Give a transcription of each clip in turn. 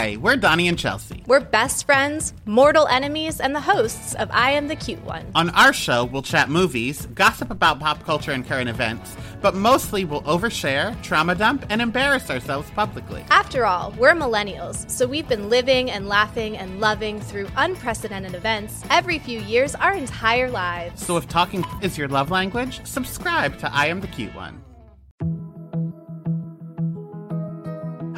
Hi, we're Donnie and Chelsea. We're best friends, mortal enemies, and the hosts of I Am the Cute One. On our show, we'll chat movies, gossip about pop culture and current events, but mostly we'll overshare, trauma dump, and embarrass ourselves publicly. After all, we're millennials, so we've been living and laughing and loving through unprecedented events every few years our entire lives. So if talking is your love language, subscribe to I Am the Cute One.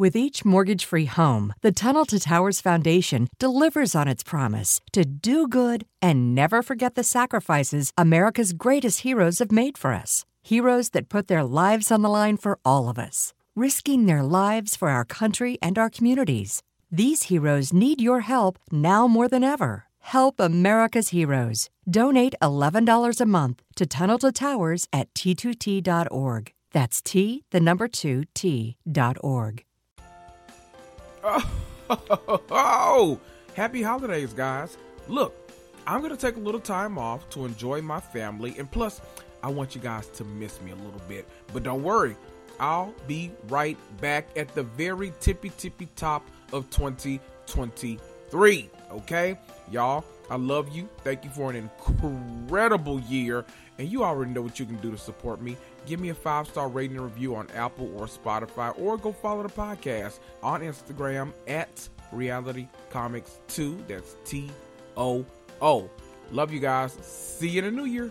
With each mortgage free home, the Tunnel to Towers Foundation delivers on its promise to do good and never forget the sacrifices America's greatest heroes have made for us. Heroes that put their lives on the line for all of us, risking their lives for our country and our communities. These heroes need your help now more than ever. Help America's heroes. Donate $11 a month to Tunnel to Towers at t2t.org. That's T, the number 2, T.org. Oh, happy holidays, guys. Look, I'm going to take a little time off to enjoy my family, and plus, I want you guys to miss me a little bit. But don't worry, I'll be right back at the very tippy tippy top of 2023. Okay, y'all, I love you. Thank you for an incredible year. And you already know what you can do to support me. Give me a five star rating and review on Apple or Spotify, or go follow the podcast on Instagram at Reality Comics 2. That's T O O. Love you guys. See you in the new year.